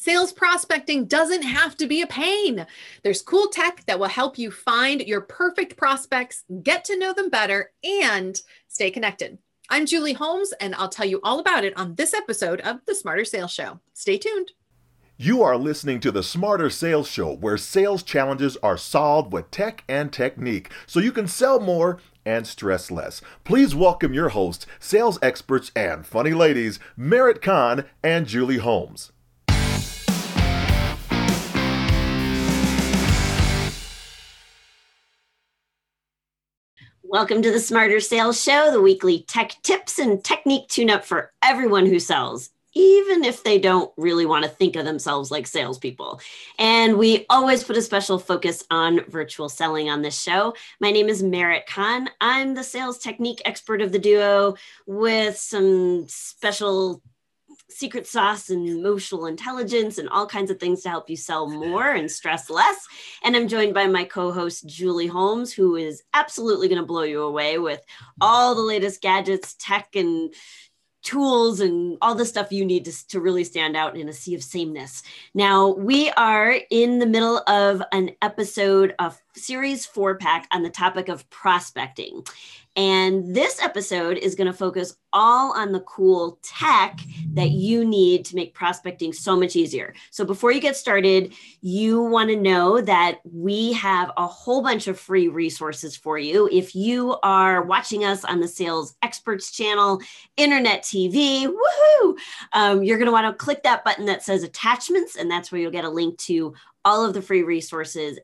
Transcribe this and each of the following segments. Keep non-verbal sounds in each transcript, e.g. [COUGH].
Sales prospecting doesn't have to be a pain. There's cool tech that will help you find your perfect prospects, get to know them better, and stay connected. I'm Julie Holmes, and I'll tell you all about it on this episode of the Smarter Sales Show. Stay tuned. You are listening to the Smarter Sales Show, where sales challenges are solved with tech and technique so you can sell more and stress less. Please welcome your hosts, sales experts, and funny ladies, Merit Kahn and Julie Holmes. Welcome to the Smarter Sales Show, the weekly tech tips and technique tune up for everyone who sells, even if they don't really want to think of themselves like salespeople. And we always put a special focus on virtual selling on this show. My name is Merit Kahn. I'm the sales technique expert of the duo with some special secret sauce and emotional intelligence and all kinds of things to help you sell more and stress less. And I'm joined by my co host, Julie Holmes, who is absolutely going to blow you away with all the latest gadgets, tech, and tools and all the stuff you need to, to really stand out in a sea of sameness. Now, we are in the middle of an episode of series four pack on the topic of prospecting. And this episode is going to focus all on the cool tech that you need to make prospecting so much easier. So, before you get started, you want to know that we have a whole bunch of free resources for you. If you are watching us on the Sales Experts channel, Internet TV, woohoo, um, you're going to want to click that button that says attachments, and that's where you'll get a link to all of the free resources.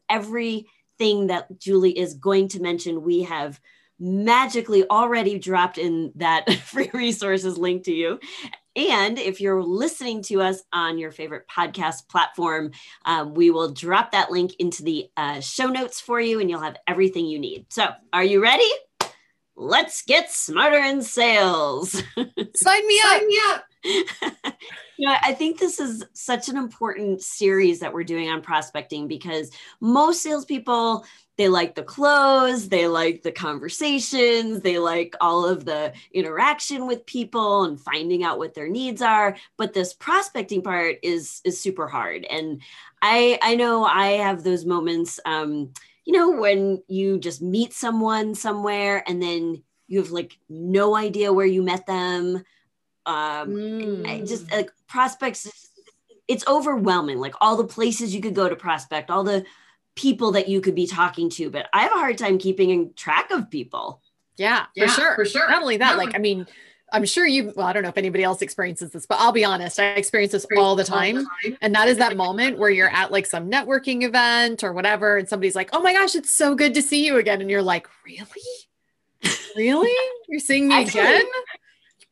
Everything that Julie is going to mention, we have magically already dropped in that [LAUGHS] free resources link to you. And if you're listening to us on your favorite podcast platform, um, we will drop that link into the uh, show notes for you and you'll have everything you need. So, are you ready? Let's get smarter in sales. [LAUGHS] Sign me up. Sign me up. [LAUGHS] you know, I think this is such an important series that we're doing on prospecting because most salespeople they like the clothes, they like the conversations, they like all of the interaction with people and finding out what their needs are. But this prospecting part is is super hard. And I I know I have those moments, um, you know, when you just meet someone somewhere and then you have like no idea where you met them. Um, mm. I just like prospects, it's overwhelming. Like all the places you could go to prospect, all the people that you could be talking to, but I have a hard time keeping track of people. Yeah, yeah for sure. For sure. Not only that, like, I mean, I'm sure you, well, I don't know if anybody else experiences this, but I'll be honest, I experience this all the time. And that is that moment where you're at like some networking event or whatever, and somebody's like, oh my gosh, it's so good to see you again. And you're like, really? Really? You're seeing me Actually, again?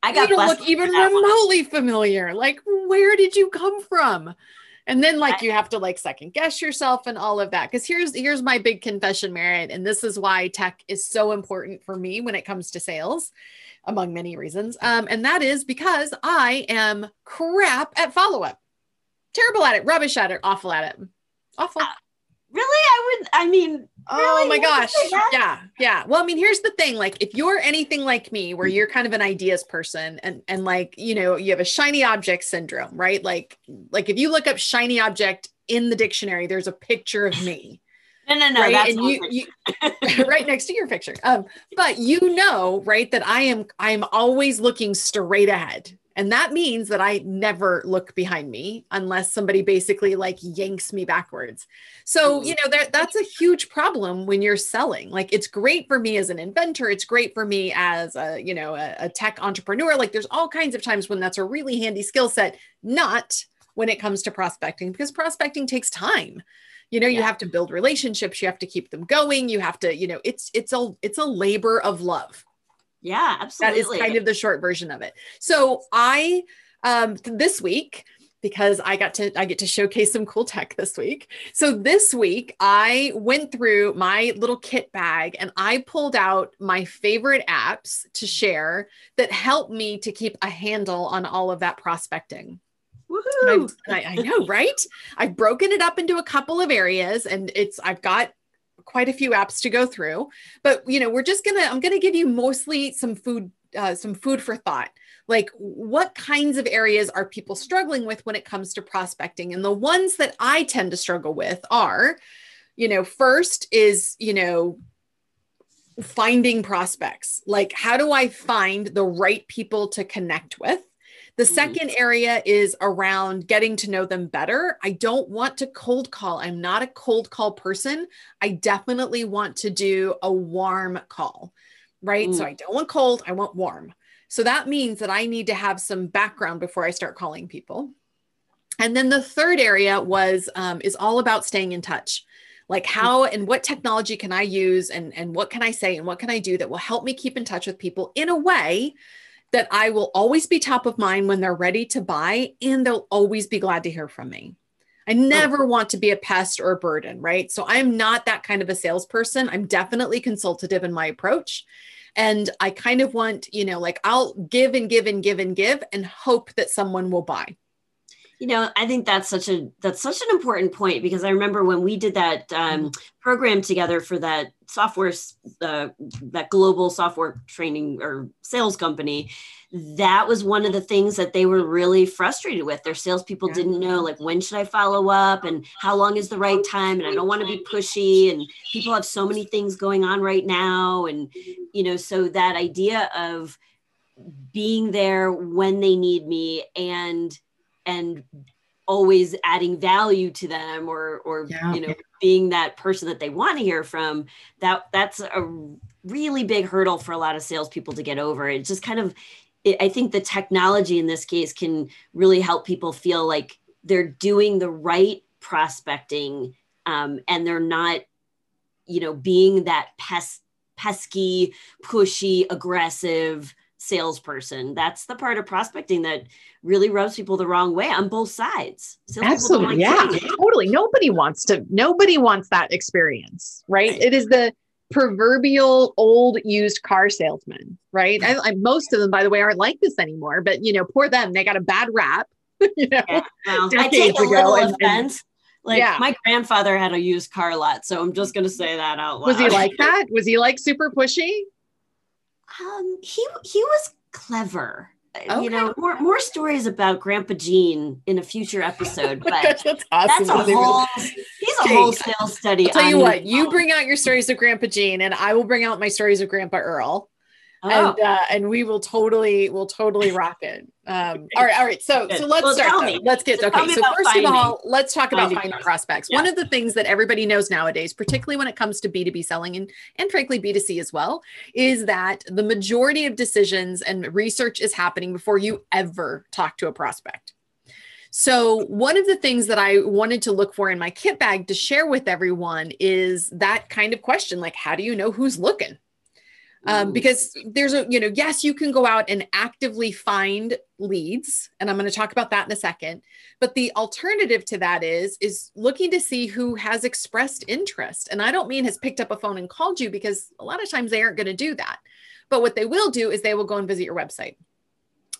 I got you don't look even remotely one. familiar. Like, where did you come from? and then like you have to like second guess yourself and all of that because here's here's my big confession Merit and this is why tech is so important for me when it comes to sales among many reasons. Um, and that is because i am crap at follow-up. Terrible at it rubbish at it awful at it. Awful. Uh, really? I would i mean oh my gosh. yeah yeah. Well i mean here's the thing like if you're anything like me where you're kind of an ideas person and and like you know you have a shiny object syndrome right? Like like if you look up shiny object in the dictionary there's a picture of me no, no, no. Right? That's and you, you [LAUGHS] right next to your picture. Um, but you know, right, that I am I am always looking straight ahead. And that means that I never look behind me unless somebody basically like yanks me backwards. So, mm. you know, that that's a huge problem when you're selling. Like it's great for me as an inventor, it's great for me as a, you know, a, a tech entrepreneur. Like there's all kinds of times when that's a really handy skill set, not when it comes to prospecting because prospecting takes time you know yeah. you have to build relationships you have to keep them going you have to you know it's it's a it's a labor of love yeah, absolutely. That is kind of the short version of it. So I um this week because I got to I get to showcase some cool tech this week. So this week I went through my little kit bag and I pulled out my favorite apps to share that help me to keep a handle on all of that prospecting. Woohoo! I, I know, right? I've broken it up into a couple of areas and it's I've got quite a few apps to go through but you know we're just gonna i'm gonna give you mostly some food uh, some food for thought like what kinds of areas are people struggling with when it comes to prospecting and the ones that i tend to struggle with are you know first is you know finding prospects like how do i find the right people to connect with the mm-hmm. second area is around getting to know them better. I don't want to cold call. I'm not a cold call person. I definitely want to do a warm call, right? Mm. So I don't want cold, I want warm. So that means that I need to have some background before I start calling people. And then the third area was um, is all about staying in touch. Like how and what technology can I use and, and what can I say and what can I do that will help me keep in touch with people in a way that I will always be top of mind when they're ready to buy and they'll always be glad to hear from me. I oh. never oh. want to be a pest or a burden, right? So I'm not that kind of a salesperson. I'm definitely consultative in my approach. And I kind of want, you know, like I'll give and give and give and give and hope that someone will buy. You know, I think that's such a that's such an important point because I remember when we did that um, mm-hmm. program together for that software, uh, that global software training or sales company. That was one of the things that they were really frustrated with. Their salespeople yeah. didn't know like when should I follow up and how long is the right time, and I don't want to be pushy. And people have so many things going on right now, and you know, so that idea of being there when they need me and and always adding value to them or or yeah. you know being that person that they want to hear from that that's a really big hurdle for a lot of salespeople to get over it just kind of it, i think the technology in this case can really help people feel like they're doing the right prospecting um, and they're not you know being that pes- pesky pushy aggressive salesperson. That's the part of prospecting that really rubs people the wrong way on both sides. Absolutely. yeah, totally. Nobody wants to, nobody wants that experience, right? right. It is the proverbial old used car salesman, right? I, I, most of them, by the way, aren't like this anymore, but you know, poor them, they got a bad rap, [LAUGHS] you know, yeah, well, I take a little and, offense. And, like yeah. my grandfather had a used car lot, so I'm just going to say that out loud. Was he like that? Was he like super pushy? Um, he he was clever. Okay. You know, more more stories about Grandpa Gene in a future episode. [LAUGHS] But that's, awesome. that's a whole he's a whole sales study. I'll tell you what, you bring out your stories of Grandpa Gene, and I will bring out my stories of Grandpa Earl. Oh. And uh, and we will totally will totally rock it. Um, [LAUGHS] all right, all right. So so let's well, start. Let's get so okay. So first finding. of all, let's talk about finding, finding prospects. Yeah. One of the things that everybody knows nowadays, particularly when it comes to B two B selling and and frankly B two C as well, is that the majority of decisions and research is happening before you ever talk to a prospect. So, one of the things that I wanted to look for in my kit bag to share with everyone is that kind of question like, how do you know who's looking? Um, because there's a you know yes you can go out and actively find leads and i'm going to talk about that in a second but the alternative to that is is looking to see who has expressed interest and i don't mean has picked up a phone and called you because a lot of times they aren't going to do that but what they will do is they will go and visit your website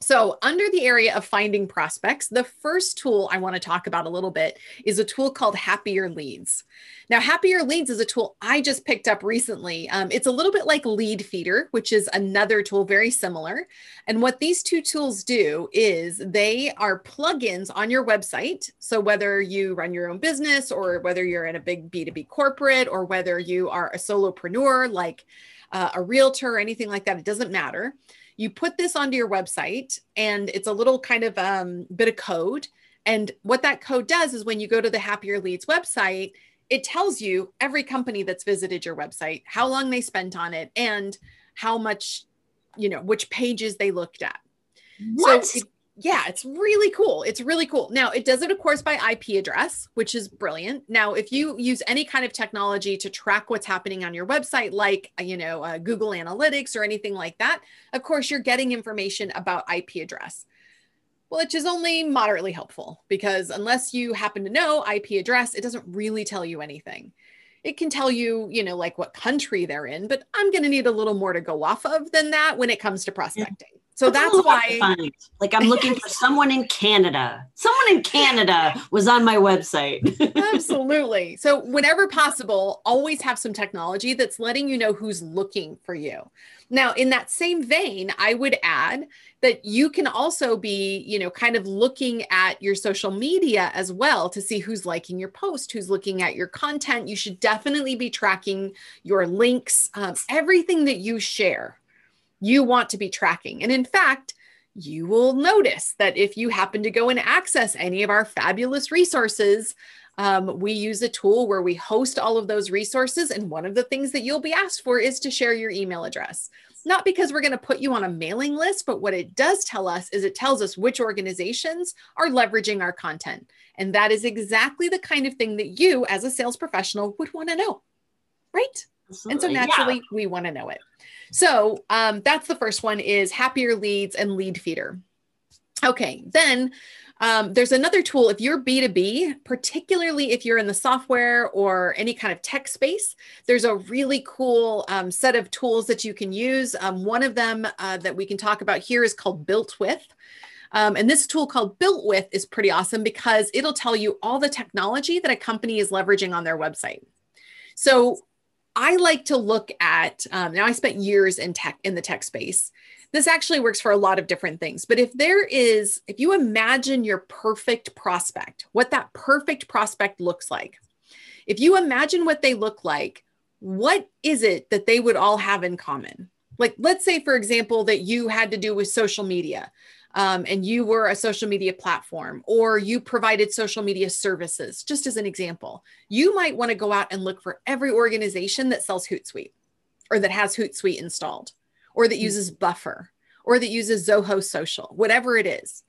so, under the area of finding prospects, the first tool I want to talk about a little bit is a tool called Happier Leads. Now, Happier Leads is a tool I just picked up recently. Um, it's a little bit like Leadfeeder, which is another tool very similar. And what these two tools do is they are plugins on your website. So, whether you run your own business or whether you're in a big B2B corporate or whether you are a solopreneur like uh, a realtor or anything like that, it doesn't matter you put this onto your website and it's a little kind of um, bit of code. And what that code does is when you go to the Happier Leads website, it tells you every company that's visited your website, how long they spent on it, and how much, you know, which pages they looked at. What? So it, yeah, it's really cool. It's really cool. Now, it does it, of course, by IP address, which is brilliant. Now, if you use any kind of technology to track what's happening on your website, like, uh, you know, uh, Google Analytics or anything like that, of course, you're getting information about IP address, which is only moderately helpful because unless you happen to know IP address, it doesn't really tell you anything. It can tell you, you know, like what country they're in, but I'm going to need a little more to go off of than that when it comes to prospecting. So that's, that's why like I'm looking for someone in Canada. Someone in Canada was on my website. [LAUGHS] Absolutely. So whenever possible, always have some technology that's letting you know who's looking for you. Now, in that same vein, I would add that you can also be, you know, kind of looking at your social media as well to see who's liking your post, who's looking at your content. You should definitely be tracking your links, um, everything that you share you want to be tracking. And in fact, you will notice that if you happen to go and access any of our fabulous resources, um, we use a tool where we host all of those resources. And one of the things that you'll be asked for is to share your email address. Not because we're going to put you on a mailing list, but what it does tell us is it tells us which organizations are leveraging our content. And that is exactly the kind of thing that you, as a sales professional, would want to know. Right? Absolutely. And so naturally, yeah. we want to know it. So um, that's the first one is happier leads and Leadfeeder. Okay, then um, there's another tool. If you're B2B, particularly if you're in the software or any kind of tech space, there's a really cool um, set of tools that you can use. Um, one of them uh, that we can talk about here is called BuiltWith. Um, and this tool called BuiltWith is pretty awesome because it'll tell you all the technology that a company is leveraging on their website. So I like to look at um, now I spent years in tech in the tech space. This actually works for a lot of different things. But if there is, if you imagine your perfect prospect, what that perfect prospect looks like, if you imagine what they look like, what is it that they would all have in common? Like, let's say, for example, that you had to do with social media um, and you were a social media platform or you provided social media services, just as an example, you might want to go out and look for every organization that sells Hootsuite or that has Hootsuite installed or that hmm. uses Buffer or that uses Zoho Social, whatever it is.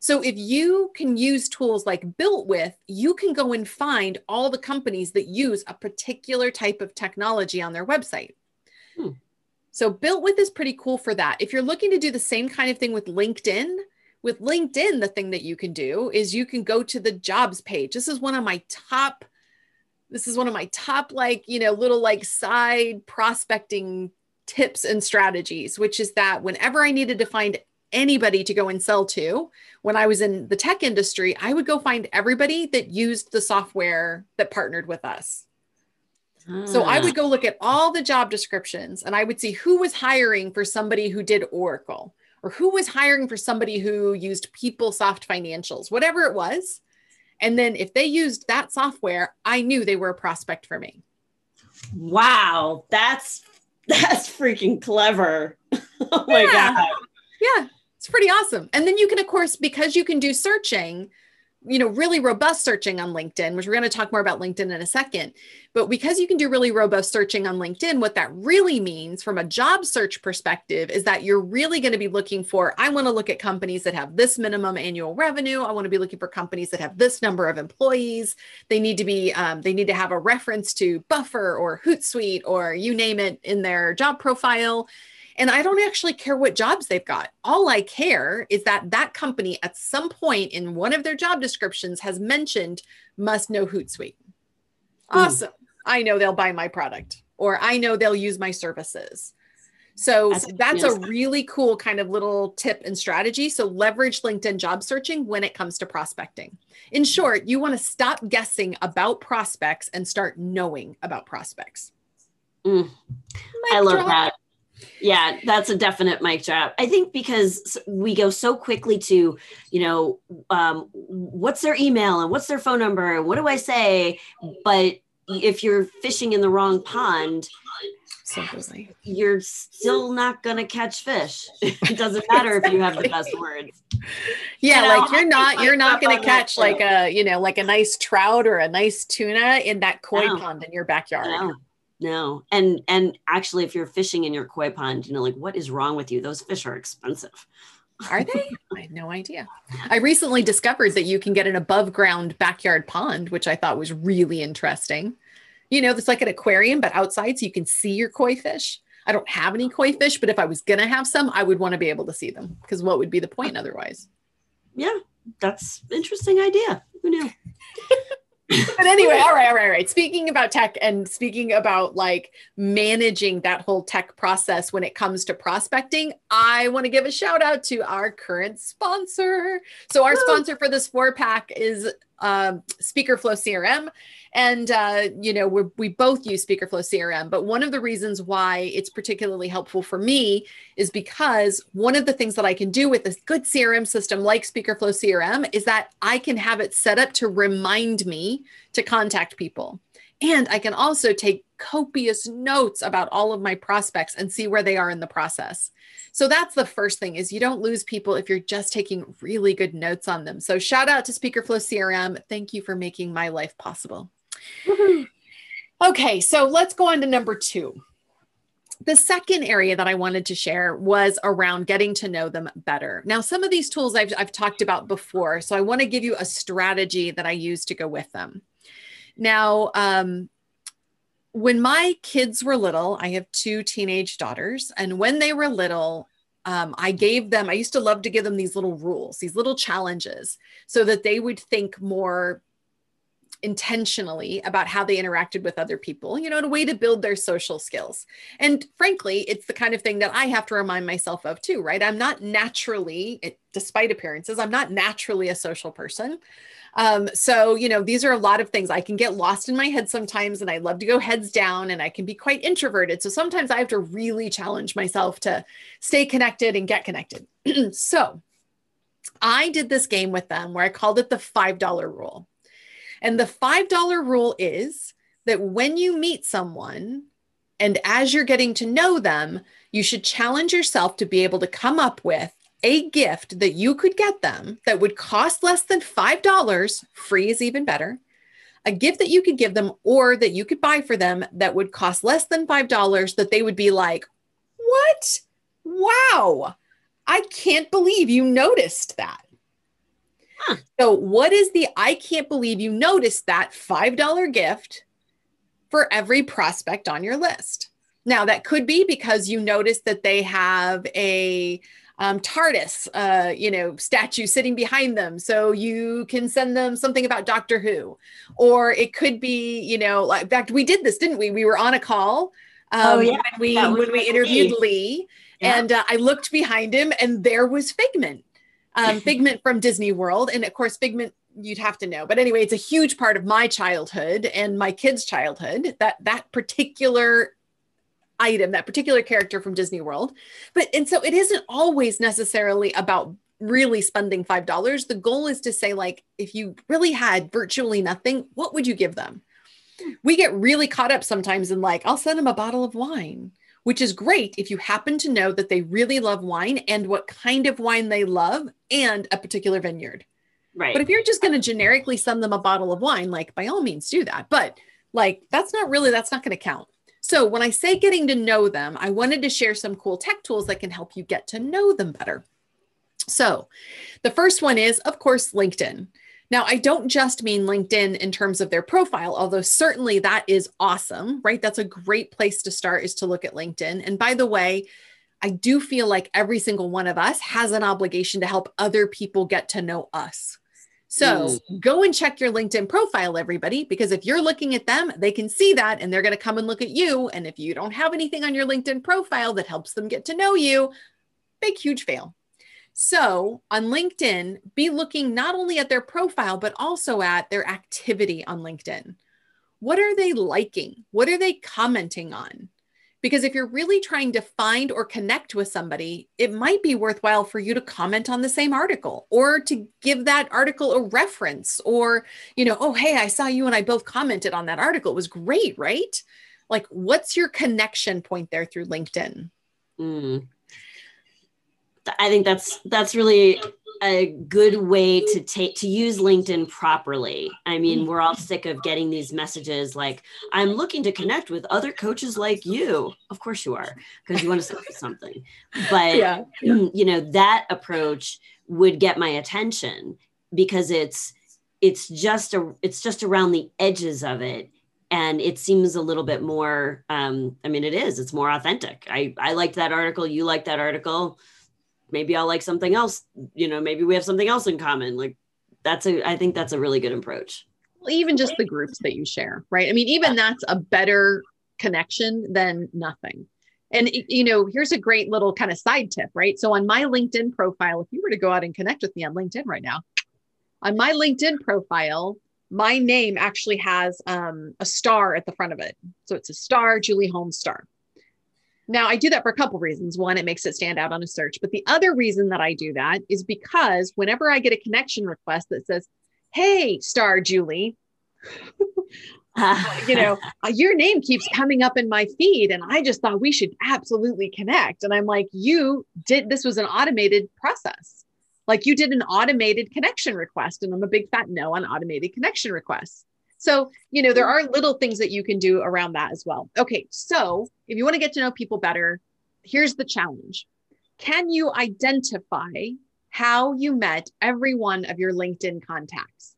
So if you can use tools like BuiltWith, you can go and find all the companies that use a particular type of technology on their website. Hmm. So BuiltWith is pretty cool for that. If you're looking to do the same kind of thing with LinkedIn, with LinkedIn, the thing that you can do is you can go to the jobs page. This is one of my top, this is one of my top, like, you know, little like side prospecting tips and strategies, which is that whenever I needed to find anybody to go and sell to, when I was in the tech industry, I would go find everybody that used the software that partnered with us. So I would ah. go look at all the job descriptions and I would see who was hiring for somebody who did Oracle or who was hiring for somebody who used PeopleSoft financials, whatever it was. And then if they used that software, I knew they were a prospect for me. Wow, that's that's freaking clever. [LAUGHS] oh my yeah. god. Yeah, it's pretty awesome. And then you can of course because you can do searching, you know, really robust searching on LinkedIn, which we're going to talk more about LinkedIn in a second. But because you can do really robust searching on LinkedIn, what that really means from a job search perspective is that you're really going to be looking for I want to look at companies that have this minimum annual revenue. I want to be looking for companies that have this number of employees. They need to be um, they need to have a reference to Buffer or Hootsuite or you name it in their job profile and I don't actually care what jobs they've got. All I care is that that company at some point in one of their job descriptions has mentioned must know Hootsuite. Awesome. Mm. I know they'll buy my product or I know they'll use my services. So that's, that's a really cool kind of little tip and strategy. So leverage LinkedIn job searching when it comes to prospecting. In short, you want to stop guessing about prospects and start knowing about prospects. Mm. I love drop. that. Yeah, that's a definite mic drop. I think because we go so quickly to, you know, um, what's their email and what's their phone number and what do I say? But if you're fishing in the wrong pond, you're still not going to catch fish. [LAUGHS] it doesn't matter if you have the best words. Yeah, you know, like you're not you're not going to catch like a, you know, like a nice trout or a nice tuna in that koi no. pond in your backyard. No no and and actually if you're fishing in your koi pond you know like what is wrong with you? Those fish are expensive. Are they? [LAUGHS] I had no idea. I recently discovered that you can get an above ground backyard pond which i thought was really interesting. You know it's like an aquarium but outside so you can see your koi fish. I don't have any koi fish but if i was going to have some i would want to be able to see them because what would be the point otherwise? Yeah that's interesting idea. Who knew [LAUGHS] but anyway, all right, all right, all right. Speaking about tech and speaking about like managing that whole tech process when it comes to prospecting, I want to give a shout out to our current sponsor. So, our sponsor for this four pack is um, SpeakerFlow CRM. And, uh, you know, we we both use SpeakerFlow CRM. But one of the reasons why it's particularly helpful for me is because one of the things that I can do with a good CRM system like SpeakerFlow CRM is that I can have it set up to remind me to contact people. And I can also take copious notes about all of my prospects and see where they are in the process. So that's the first thing is you don't lose people if you're just taking really good notes on them. So shout out to SpeakerFlow CRM. Thank you for making my life possible. Okay, so let's go on to number 2. The second area that I wanted to share was around getting to know them better. Now, some of these tools I've, I've talked about before, so I want to give you a strategy that I use to go with them. Now, um, when my kids were little, I have two teenage daughters, and when they were little, um, I gave them, I used to love to give them these little rules, these little challenges, so that they would think more intentionally about how they interacted with other people, you know, in a way to build their social skills. And frankly, it's the kind of thing that I have to remind myself of too, right? I'm not naturally, despite appearances, I'm not naturally a social person. Um, so, you know, these are a lot of things. I can get lost in my head sometimes, and I love to go heads down, and I can be quite introverted. So sometimes I have to really challenge myself to stay connected and get connected. [CLEARS THROAT] so I did this game with them where I called it the $5 rule. And the $5 rule is that when you meet someone, and as you're getting to know them, you should challenge yourself to be able to come up with a gift that you could get them that would cost less than $5, free is even better, a gift that you could give them or that you could buy for them that would cost less than $5 that they would be like, What? Wow. I can't believe you noticed that. Huh. So, what is the I can't believe you noticed that $5 gift for every prospect on your list? Now, that could be because you noticed that they have a um, TARDIS, uh, you know, statue sitting behind them. So you can send them something about Doctor Who. Or it could be, you know, like, in fact, we did this, didn't we? We were on a call um, oh, yeah. when we, when we interviewed Lee. Lee yeah. And uh, I looked behind him and there was Figment. Um, Figment from Disney World. And of course, Figment you'd have to know but anyway it's a huge part of my childhood and my kids childhood that that particular item, that particular character from Disney World. But and so it isn't always necessarily about really spending $5. The goal is to say like if you really had virtually nothing, what would you give them? We get really caught up sometimes in like I'll send them a bottle of wine, which is great if you happen to know that they really love wine and what kind of wine they love and a particular vineyard. Right. But if you're just going to generically send them a bottle of wine, like by all means do that. But like that's not really that's not going to count. So, when I say getting to know them, I wanted to share some cool tech tools that can help you get to know them better. So, the first one is, of course, LinkedIn. Now, I don't just mean LinkedIn in terms of their profile, although certainly that is awesome, right? That's a great place to start is to look at LinkedIn. And by the way, I do feel like every single one of us has an obligation to help other people get to know us. So mm. go and check your LinkedIn profile, everybody, because if you're looking at them, they can see that and they're going to come and look at you. And if you don't have anything on your LinkedIn profile that helps them get to know you, big, huge fail. So on LinkedIn, be looking not only at their profile, but also at their activity on LinkedIn. What are they liking? What are they commenting on? Because if you're really trying to find or connect with somebody, it might be worthwhile for you to comment on the same article or to give that article a reference or, you know, oh, hey, I saw you and I both commented on that article. It was great, right? Like, what's your connection point there through LinkedIn? Mm. I think that's that's really a good way to take to use LinkedIn properly. I mean, we're all sick of getting these messages like, I'm looking to connect with other coaches like you. Of course you are, because you want to say something. But yeah, [CLEARS THROAT] you know, that approach would get my attention because it's it's just a it's just around the edges of it and it seems a little bit more um i mean it is it's more authentic i i liked that article you liked that article maybe I'll like something else. You know, maybe we have something else in common. Like that's a, I think that's a really good approach. well, even just the groups that you share, right? I mean, even that's a better connection than nothing. And you know, here's a great little kind of side tip, right? So on my LinkedIn profile, if you were to go out and connect with me on LinkedIn right now, on my LinkedIn profile, my name actually has um, a star at the front of it. So it's a star, Julie Holmes star. Now, I do that for a couple reasons. One, it makes it stand out on a search. But the other reason that I do that is because whenever I get a connection request that says, Hey, star Julie, [LAUGHS] you know, uh, your name keeps coming up in my feed. And I just thought we should absolutely connect. And I'm like, You did this was an automated process. Like you did an automated connection request. And I'm a big fat no on automated connection requests. So, you know, there are little things that you can do around that as well. Okay. So, if you want to get to know people better, here's the challenge Can you identify how you met every one of your LinkedIn contacts?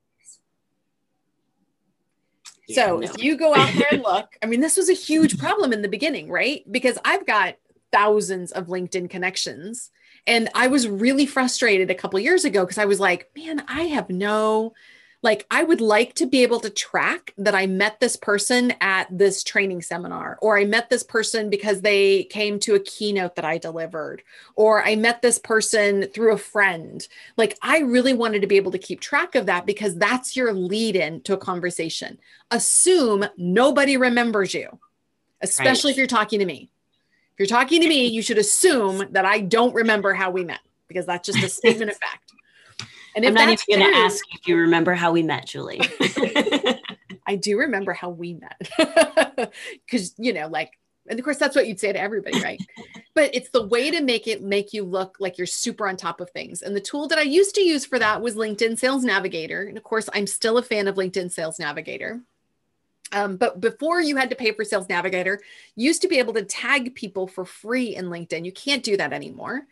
So, if you go out there and [LAUGHS] look, I mean, this was a huge problem in the beginning, right? Because I've got thousands of LinkedIn connections. And I was really frustrated a couple years ago because I was like, man, I have no like I would like to be able to track that I met this person at this training seminar, or I met this person because they came to a keynote that I delivered, or I met this person through a friend. Like I really wanted to be able to keep track of that because that's your lead in to a conversation. Assume nobody remembers you, especially right. if you're talking to me. If you're talking to me, you should assume that I don't remember how we met because that's just a statement of fact. And I'm not even going to ask if you remember how we met, Julie. [LAUGHS] I do remember how we met [LAUGHS] because, you know, like, and of course, that's what you'd say to everybody, right? but it's the way to make it make you look like you're super on top of things. And the tool that I used to use for that was LinkedIn Sales Navigator. And of course, I'm still a fan of LinkedIn Sales Navigator. Um, but before you had to pay for Sales Navigator, you used to be able to tag people for free in LinkedIn. You can't do that anymore.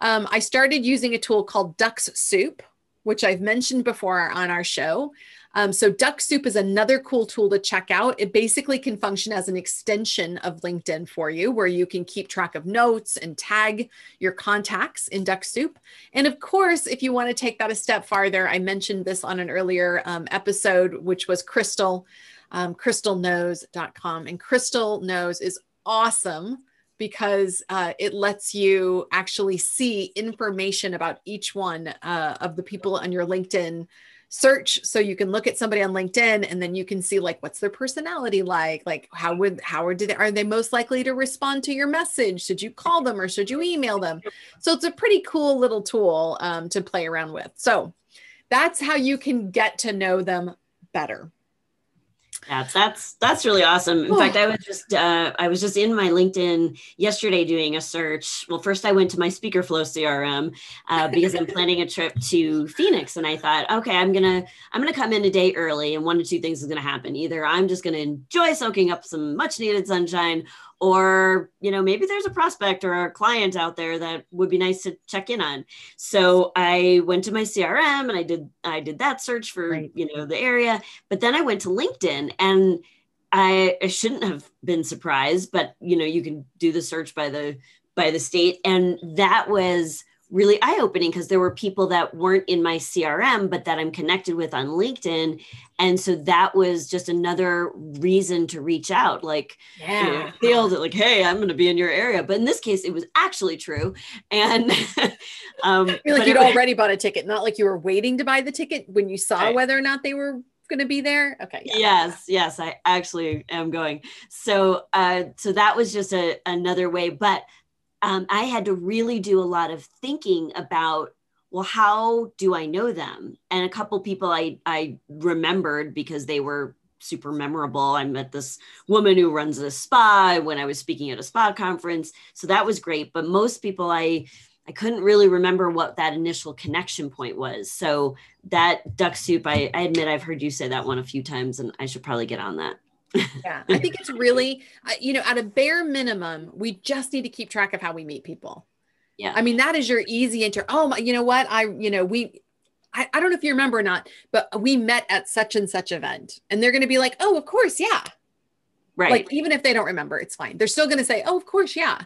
Um, I started using a tool called Dux-Soup, which I've mentioned before on our show. Um, so Dux-Soup is another cool tool to check out. It basically can function as an extension of LinkedIn for you, where you can keep track of notes and tag your contacts in Dux-Soup. And of course, if you want to take that a step farther, I mentioned this on an earlier um, episode, which was Crystal, um, crystalknows.com. And Crystal Knows is awesome because uh, it lets you actually see information about each one uh, of the people on your LinkedIn search. So you can look at somebody on linkedin and then you can see like what's their personality like? Like how would how are, did, are they most likely to respond to your message? Should you call them or should you email them? So it's a pretty cool little tool um, to play around with. So that's how you can get to know them better yeah, that's that's really awesome. In fact, I was just uh, I was just in my LinkedIn yesterday doing a search. Well, first I went to my SpeakerFlow CRM uh, because I'm planning a trip to Phoenix, and I thought, okay, I'm gonna I'm gonna come in a day early, and one of two things is gonna happen. Either I'm just gonna enjoy soaking up some much needed sunshine, or you know maybe there's a prospect or a client out there that would be nice to check in on so i went to my crm and i did i did that search for right. you know the area but then i went to linkedin and I, I shouldn't have been surprised but you know you can do the search by the by the state and that was really eye opening because there were people that weren't in my CRM, but that I'm connected with on LinkedIn. And so that was just another reason to reach out. Like, yeah. you know, failed it, like, hey, I'm going to be in your area. But in this case, it was actually true. And [LAUGHS] um, [LAUGHS] I feel like you'd already bought a ticket, not like you were waiting to buy the ticket when you saw right. whether or not they were going to be there okay yeah. yes yes i actually am going so uh so that was just a another way but um, I had to really do a lot of thinking about, well, how do I know them? And a couple people I, I remembered because they were super memorable. I met this woman who runs a spa when I was speaking at a spa conference. So that was great. But most people I I couldn't really remember what that initial connection point was. So that Dux-Soup, I, I admit I've heard you say that one a few times and I should probably get on that yeah. I think it's really you know at a bare minimum we just need to keep track of how we meet people. Yeah. I mean that is your easy enter oh my you know what? I you know we I, I don't know if you remember or not but we met at such and such event and they're going to be like oh of course yeah. Right. Like even if they don't remember it's fine. They're still going to say oh of course yeah.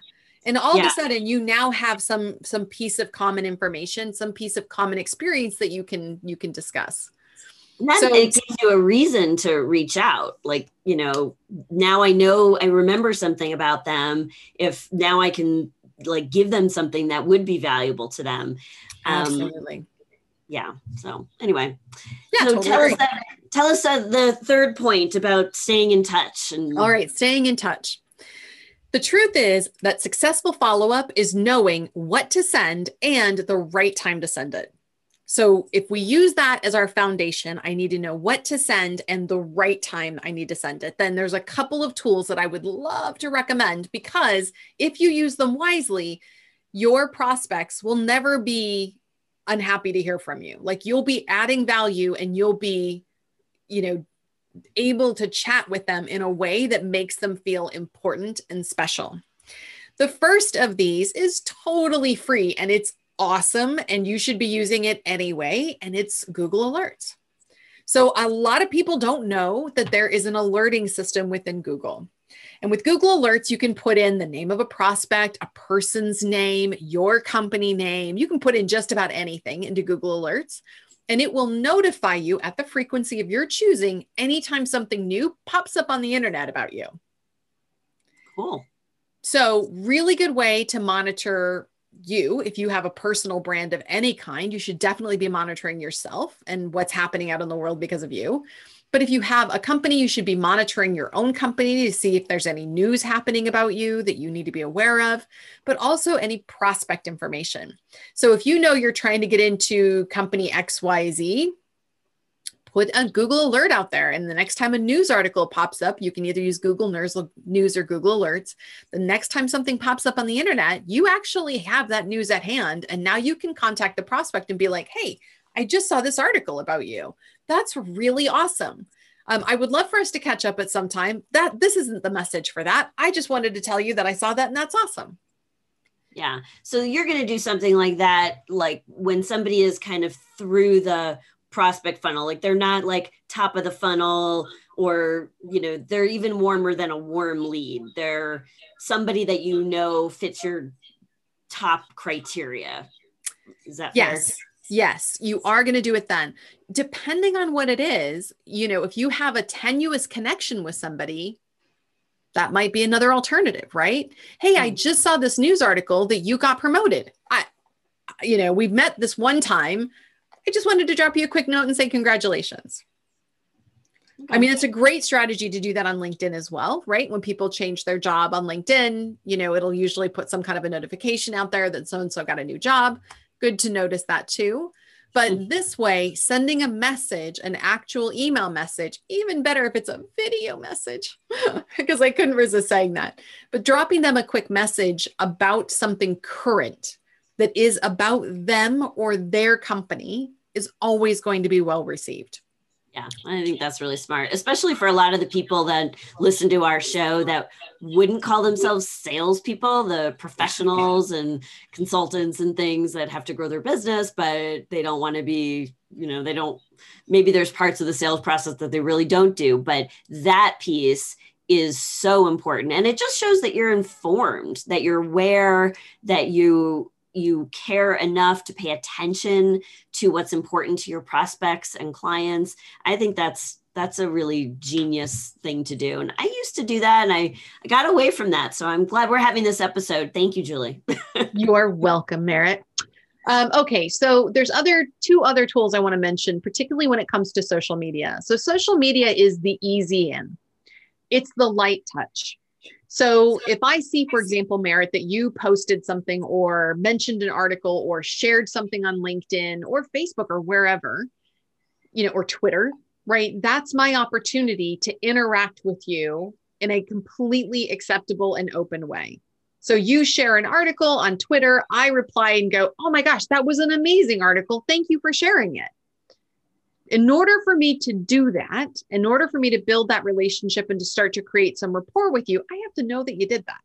And all yeah. of a sudden you now have some some piece of common information some piece of common experience that you can you can discuss And that So- it gives you a reason to reach out. Like, you know, now I know I remember something about them. If now I can like give them something that would be valuable to them. Um, Absolutely. yeah. So anyway, Yeah, so totally tell us that. Tell us uh, the third point about staying in touch. And All right, staying in touch. The truth is that successful follow up is knowing what to send and the right time to send it. So, if we use that as our foundation, I need to know what to send and the right time I need to send it. Then there's a couple of tools that I would love to recommend because if you use them wisely, your prospects will never be unhappy to hear from you. Like you'll be adding value and you'll be, you know, able to chat with them in a way that makes them feel important and special. The first of these is totally free and it's awesome, and you should be using it anyway, and it's Google Alerts. So, a lot of people don't know that there is an alerting system within Google. And with Google Alerts, you can put in the name of a prospect, a person's name, your company name. You can put in just about anything into Google Alerts and it will notify you at the frequency of your choosing anytime something new pops up on the internet about you. cool. So, really good way to monitor you. If you have a personal brand of any kind, you should definitely be monitoring yourself and what's happening out in the world because of you. But if you have a company, you should be monitoring your own company to see if there's any news happening about you that you need to be aware of, but also any prospect information. So if you know you're trying to get into company XYZ, put a Google alert out there. And the next time a news article pops up, you can either use Google News or Google Alerts. The next time something pops up on the internet, you actually have that news at hand. And now you can contact the prospect and be like, hey, I just saw this article about you. That's really awesome. Um, I would love for us to catch up at some time. That this isn't the message for that. I just wanted to tell you that I saw that and that's awesome. Yeah. So you're going to do something like that, like when somebody is kind of through the prospect funnel, like they're not like top of the funnel or, you know, they're even warmer than a warm lead. They're somebody that you know fits your top criteria. Is that fair? Yes. Yes, you are going to do it then. Depending on what it is, you know, if you have a tenuous connection with somebody, that might be another alternative, right? Hey, I mm-hmm. just saw this news article that you got promoted. I, you know, we've met this one time. I just wanted to drop you a quick note and say congratulations. I mean, it's a great strategy to do that on LinkedIn as well, right? When people change their job on LinkedIn, you know, it'll usually put some kind of a notification out there that so and so got a new job. Good to notice that too. But mm-hmm. this way, sending a message, an actual email message, even better if it's a video message, [LAUGHS] because I couldn't resist saying that. But dropping them a quick message about something current that is about them or their company is always going to be well received. Yeah, I think that's really smart, especially for a lot of the people that listen to our show that wouldn't call themselves salespeople, the professionals and consultants and things that have to grow their business, but they don't want to be, you know, they don't, maybe there's parts of the sales process that they really don't do, but that piece is so important. And it just shows that you're informed, that you're aware, that you you care enough to pay attention to what's important to your prospects and clients i think that's that's a really genius thing to do and i used to do that and i, I got away from that so i'm glad we're having this episode thank you julie [LAUGHS] You're welcome, Merit. Um, okay, so there's other two other tools I want to mention, particularly when it comes to social media. So social media is the easy in. It's the light touch. So if I see, for example, Merit, that you posted something or mentioned an article or shared something on LinkedIn or Facebook or wherever, you know, or Twitter, right? That's my opportunity to interact with you in a completely acceptable and open way. So you share an article on Twitter, I reply and go, "Oh my gosh, that was an amazing article. Thank you for sharing it." In order for me to do that, in order for me to build that relationship and to start to create some rapport with you, I have to know that you did that.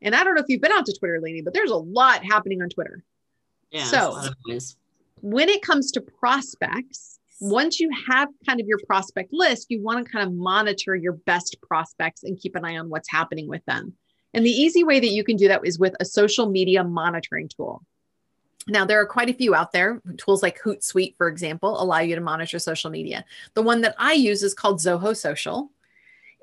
And I don't know if you've been onto Twitter lately, but there's a lot happening on Twitter. yeah So- that's a lot of noise. When it comes to prospects, once you have kind of your prospect list, you want to kind of monitor your best prospects and keep an eye on what's happening with them. And the easy way that you can do that is with a social media monitoring tool. Now, there are quite a few out there. Tools like Hootsuite, for example, allow you to monitor social media. The one that I use is called Zoho Social.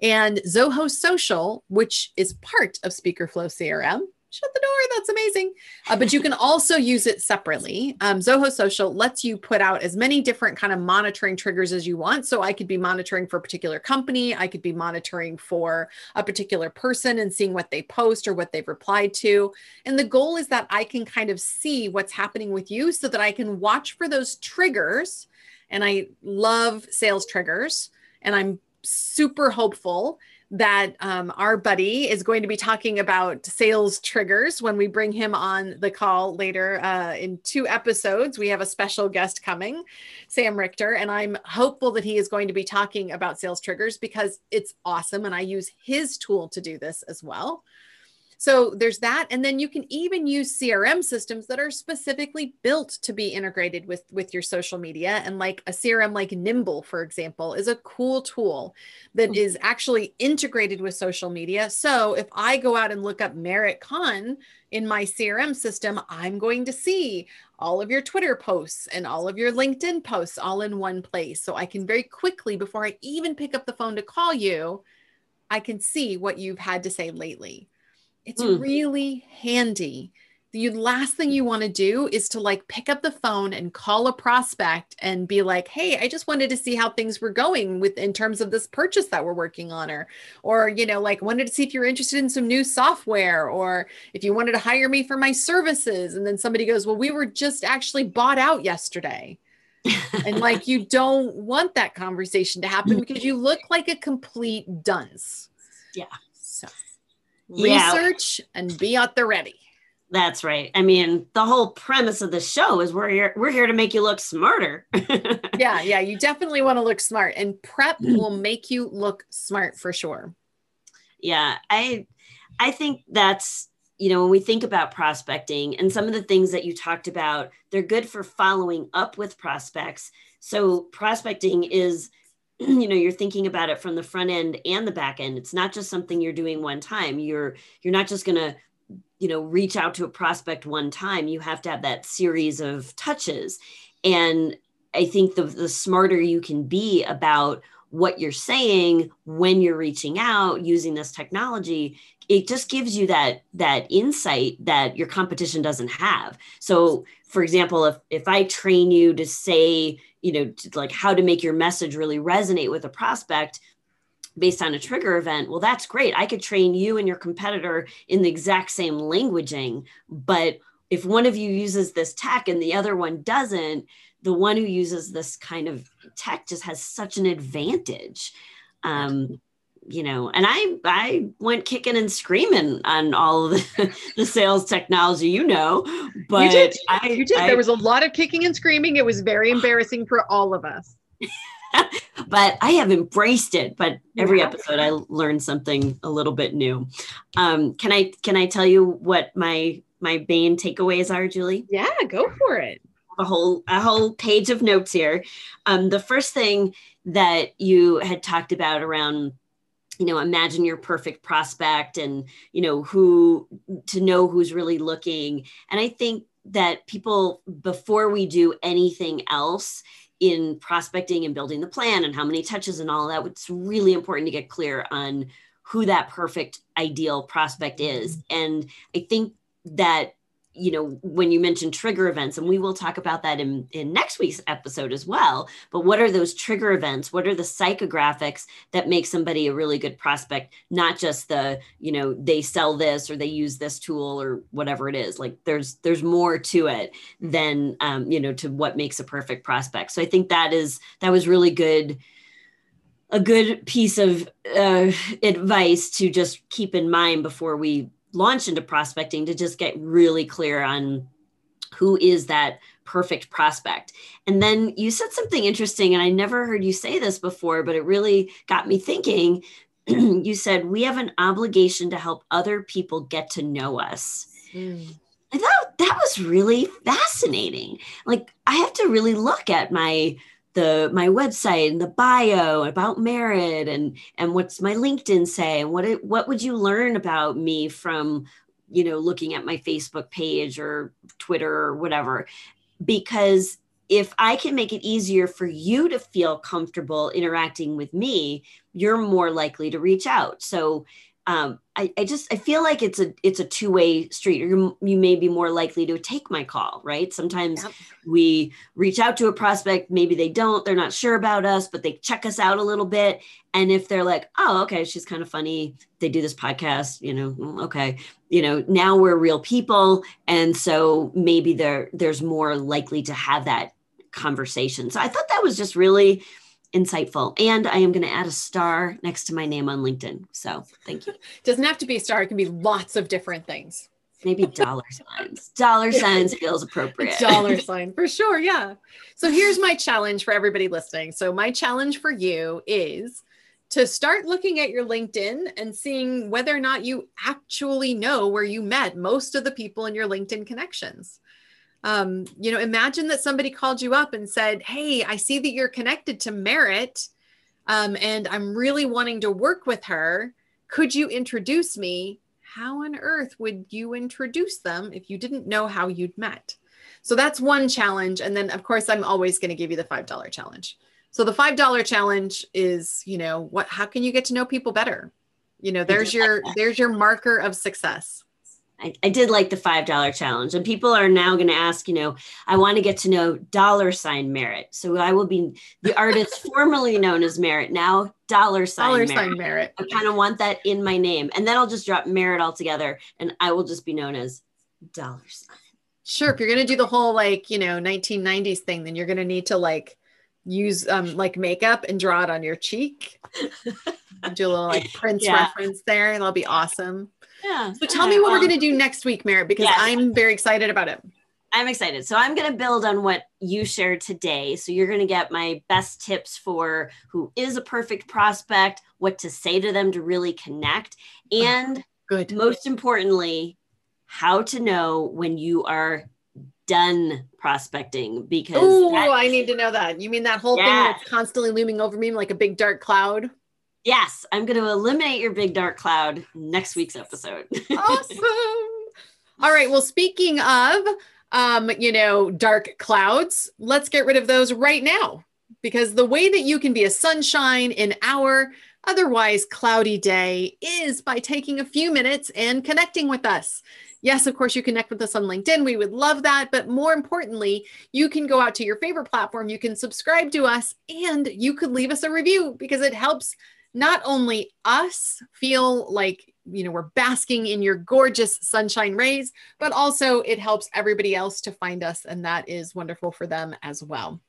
And Zoho Social, which is part of SpeakerFlow CRM, shut the door. That's amazing. Uh, but you can also use it separately. Um, Zoho Social lets you put out as many different kind of monitoring triggers as you want. So I could be monitoring for a particular company. I could be monitoring for a particular person and seeing what they post or what they've replied to. And the goal is that I can kind of see what's happening with you so that I can watch for those triggers. And I love sales triggers. And I'm super hopeful that um, our buddy is going to be talking about sales triggers when we bring him on the call later uh, in two episodes. We have a special guest coming, Sam Richter, and I'm hopeful that he is going to be talking about sales triggers because it's awesome. And I use his tool to do this as well. So there's that. And then you can even use CRM systems that are specifically built to be integrated with, with your social media. And like a CRM like Nimble, for example, is a cool tool that mm-hmm. is actually integrated with social media. So if I go out and look up Merit Kahn in my CRM system, I'm going to see all of your Twitter posts and all of your LinkedIn posts all in one place. So I can very quickly, before I even pick up the phone to call you, I can see what you've had to say lately. It's mm. really handy. The last thing you want to do is to like pick up the phone and call a prospect and be like, "Hey, I just wanted to see how things were going with in terms of this purchase that we're working on or or you know, like wanted to see if you're interested in some new software or if you wanted to hire me for my services." And then somebody goes, "Well, we were just actually bought out yesterday." and [LAUGHS] like you don't want that conversation to happen because you look like a complete dunce. Yeah research yeah. and be at the ready. That's right. I mean, the whole premise of the show is we're here, we're here to make you look smarter. [LAUGHS] yeah, yeah, you definitely want to look smart and prep mm-hmm. will make you look smart for sure. Yeah, I I think that's you know, when we think about prospecting and some of the things that you talked about, they're good for following up with prospects. So prospecting is [CLEARS THROAT] you know you're thinking about it from the front end and the back end. It's not just something you're doing one time. You're you're not just going to you know reach out to a prospect one time. You have to have that series of touches. And i think the the smarter you can be about what you're saying when you're reaching out using this technology it just gives you that that insight that your competition doesn't have. So for example if if i train you to say you know like how to make your message really resonate with a prospect based on a trigger event well that's great. I could train you and your competitor in the exact same languaging but if one of you uses this tech and the other one doesn't the one who uses this kind of tech just has such an advantage um, you know, and I I went kicking and screaming on all of the, [LAUGHS] the sales technology, you know. But you did. I, you did. I, there was a lot of kicking and screaming. It was very [SIGHS] embarrassing for all of us. [LAUGHS] but I have embraced it. But every yeah. episode, I learned something a little bit new. Um, can I can I tell you what my my main takeaways are, Julie? Yeah, go for it. A whole a whole page of notes here. Um, the first thing that you had talked about around you know imagine your perfect prospect and you know who to know who's really looking and i think that people before we do anything else in prospecting and building the plan and how many touches and all that it's really important to get clear on who that perfect ideal prospect is mm-hmm. and i think that you know when you mentioned trigger events and we will talk about that in, in next week's episode as well but what are those trigger events? What are the psychographics that make somebody a really good prospect? Not just the you know they sell this or they use this tool or whatever it is like there's there's more to it than um, you know to what makes a perfect prospect. So i think that is that was really good a good piece of uh, advice to just keep in mind before we launch into prospecting to just get really clear on who is that perfect prospect. And then you said something interesting, and I never heard you say this before, but it really got me thinking. [CLEARS THROAT] you said, We have an obligation to help other people get to know us. Mm. I thought that was really fascinating. Like, I have to really look at my the my website and the bio about merit and and what's my linkedin say and what it, what would you learn about me from you know, looking at my Facebook page or Twitter or whatever. Because if I can make it easier for you to feel comfortable interacting with me, you're more likely to reach out. So um, I, I just I feel like it's a it's a two way street. You you may be more likely to take my call, right? Sometimes yep. we reach out to a prospect, maybe they don't, they're not sure about us, but they check us out a little bit, and if they're like, oh, okay, she's kind of funny, they do this podcast, you know, mm, okay, you know, now we're real people, and so maybe there there's more likely to have that conversation. So I thought that was just really insightful. And I am going to add a star next to my name on LinkedIn. So thank you. [LAUGHS] Doesn't have to be a star, it can be lots of different things. Maybe dollar signs. Dollar [LAUGHS] signs feels appropriate. Dollar [LAUGHS] sign for sure. Yeah. So here's my challenge for everybody listening. So, my challenge for you is to start looking at your LinkedIn and seeing whether or not you actually know where you met most of the people in your LinkedIn connections um, you know, imagine that somebody called you up and said, Hey, I see that you're connected to Merit, um, and I'm really wanting to work with her. Could you introduce me? How on earth would you introduce them if you didn't know how you'd met? So that's one challenge. And then, of course, I'm always going to give you the $5 challenge. So the $5 challenge is, you know, what, how can you get to know people better? You know, there's your, there's your marker of success. I, I did like the five dollar challenge, and people are now going to ask, you know, I want to get to know dollar sign merit. So I will be the [LAUGHS] artist formerly known as Merit, now dollar sign dollar merit. sign merit. I kind of want that in my name, and then I'll just drop merit altogether, and I will just be known as dollar sign. Sure, if you're going to do the whole like you know 1990s thing, then you're going to need to like use um like makeup and draw it on your cheek. [LAUGHS] do a little like Prince yeah. reference there. and That'll be awesome. Yeah. So tell me what we're going to do next week, Merit, because yes. I'm very excited about it. I'm excited. So I'm going to build on what you shared today. So you're going to get my best tips for who is a perfect prospect, what to say to them to really connect, oh, and oh, good. Most importantly, how to know when you are done prospecting because Oh, I need to know that. You mean that whole yeah. thing that's constantly looming over me like a big dark cloud? Yes, I'm going to eliminate your big dark cloud next week's episode. awesome. [LAUGHS] All right. Well, speaking of, um, you know, dark clouds, let's get rid of those right now because the way that you can be a sunshine in our otherwise cloudy day is by taking a few minutes and connecting with us. Yes, of course, you connect with us on LinkedIn. We would love that. But more importantly, you can go out to your favorite platform, you can subscribe to us, and you could leave us a review because it helps not only us feel like you know we're basking in your gorgeous sunshine rays but also it helps everybody else to find us and that is wonderful for them as well.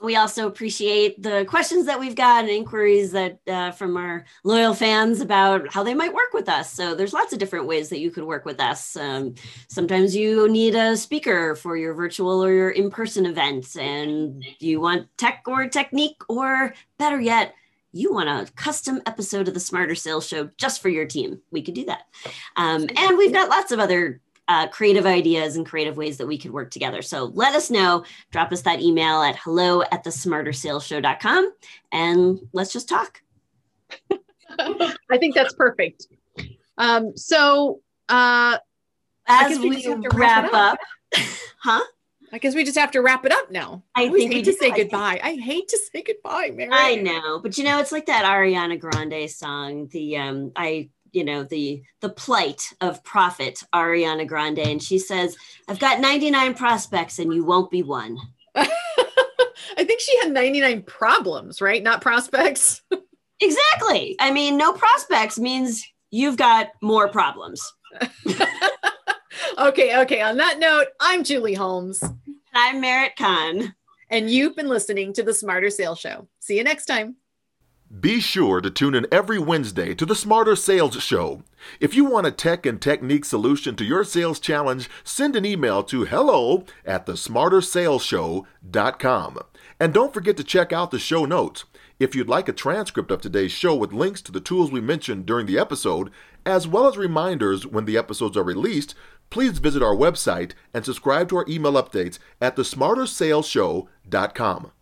We also appreciate the questions that we've got and inquiries that uh, from our loyal fans about how they might work with us. So there's lots of different ways that you could work with us. Um, sometimes you need a speaker for your virtual or your in-person events and you want tech or technique or better yet you want a custom episode of the Smarter Sales Show just for your team, we could do that. Um, and we've got lots of other uh, creative ideas and creative ways that we could work together. So let us know. Drop us that email at hello at the smartersalesshow.com and let's just talk. [LAUGHS] I think that's perfect. Um, so uh, as we, we wrap up, up [LAUGHS] huh? I guess we just have to wrap it up now. I, I think hate to say goodbye. I hate to say goodbye, Mary. I know, but you know, it's like that Ariana Grande song. The um, I you know the the plight of prophet Ariana Grande, and she says, "I've got 99 prospects, and you won't be one." [LAUGHS] I think she had 99 problems, right? Not prospects. [LAUGHS] exactly. I mean, no prospects means you've got more problems. [LAUGHS] okay, okay. On that note, I'm Julie Holmes. I'm Merit Kahn. And you've been listening to the Smarter Sales Show. See you next time. Be sure to tune in every Wednesday to the Smarter Sales Show. If you want a tech and technique solution to your sales challenge, send an email to hello at thesmartersaleshow.com. And don't forget to check out the show notes. If you'd like a transcript of today's show with links to the tools we mentioned during the episode, as well as reminders when the episodes are released, please visit our website and subscribe to our email updates at thesmartersaleshow.com.